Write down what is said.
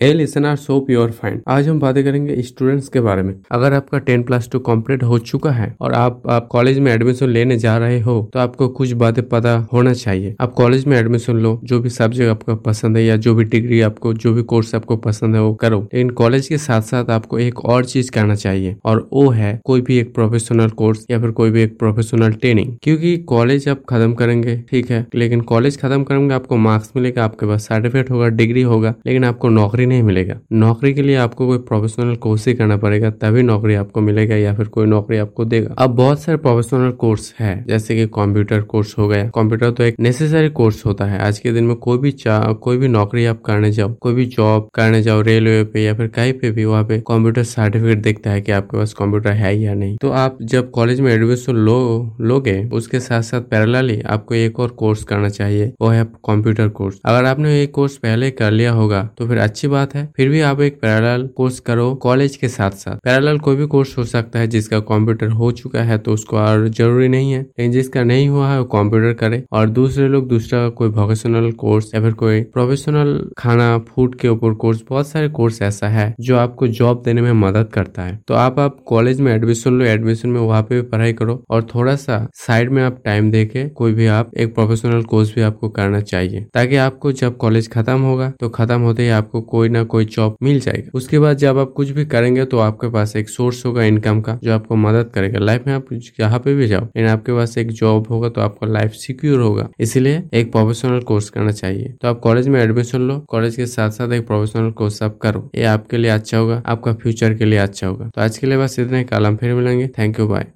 A listener so pure find आज हम बातें करेंगे स्टूडेंट्स के बारे में। अगर आपका टेन प्लस टू कंप्लीट हो चुका है और आप आप कॉलेज में एडमिशन लेने जा रहे हो तो आपको कुछ बातें पता होना चाहिए। आप कॉलेज में एडमिशन लो, जो भी सब्जेक्ट आपको पसंद है या जो भी डिग्री आपको, जो भी कोर्स आपको पसंद है, वो करो। लेकिन कॉलेज के साथ साथ आपको एक और चीज़ करना चाहिए, और वो है कोई भी एक प्रोफेशनल कोर्स या फिर कोई भी एक प्रोफेशनल ट्रेनिंग क्योंकि कॉलेज आप खत्म करेंगे, ठीक है, लेकिन कॉलेज खत्म करेंगे, आपको मार्क्स मिलेगा, आपके पास सर्टिफिकेट होगा डिग्री होगा, लेकिन आपको नौकरी नहीं मिलेगा। नौकरी के लिए आपको कोई प्रोफेशनल कोर्स ही करना पड़ेगा, तभी नौकरी आपको मिलेगा या फिर कोई नौकरी आपको देगा। अब बहुत सारे प्रोफेशनल कोर्स है, जैसे कि कंप्यूटर कोर्स हो गया। कंप्यूटर तो एक नेसेसरी कोर्स होता है। आज के दिन में कोई भी कोई भी नौकरी आप करने जाओ, कोई भी जॉब करने जाओ रेलवे पे या फिर कहीं पे भी, वहाँ पे कंप्यूटर सर्टिफिकेट देखता है कि आपके पास कंप्यूटर है या नहीं। तो आप जब कॉलेज में एडमिशन लो, लोगे, उसके साथ साथ पैरेलली आपको एक और कोर्स करना चाहिए, वो है कंप्यूटर कोर्स अगर आपने ये कोर्स पहले कर लिया होगा तो फिर अच्छी बात है। फिर भी आप एक पैरेलल कोर्स करो कॉलेज के साथ साथ पैरेलल कोई भी कोर्स हो सकता है जिसका कंप्यूटर हो चुका है तो उसको और ज़रूरी नहीं है। लेकिन जिसका नहीं हुआ है वो कंप्यूटर करे। और दूसरे लोग, दूसरा कोई वोकेशनल कोर्स या फिर कोई प्रोफेशनल खाना फ़ूड के ऊपर कोर्स बहुत सारे कोर्स ऐसा है जो आपको जॉब देने में मदद करता है। तो आप आप कॉलेज में एडमिशन लो एडमिशन में वहाँ पे भी पढ़ाई करो और थोड़ा सा साइड में आप टाइम दे के कोई भी आप एक प्रोफेशनल कोर्स भी आपको करना चाहिए। ताकि आपको जब कॉलेज खत्म होगा तो खत्म होते ही आपको कोई ना कोई जॉब मिल जाएगा। उसके बाद जब आप कुछ भी करेंगे तो आपके पास एक सोर्स होगा इनकम का, जो आपको मदद करेगा। लाइफ में आप जहाँ पे भी जाओ लेकिन आपके पास एक जॉब होगा तो आपका लाइफ सिक्योर होगा। इसीलिए एक प्रोफेशनल कोर्स करना चाहिए। तो आप कॉलेज में एडमिशन लो। कॉलेज के साथ साथ एक प्रोफेशनल कोर्स आप करो। ये आपके लिए अच्छा होगा। आपका फ्यूचर के लिए अच्छा होगा। तो आज के लिए बस इतना कल फिर मिलेंगे। Thank you bye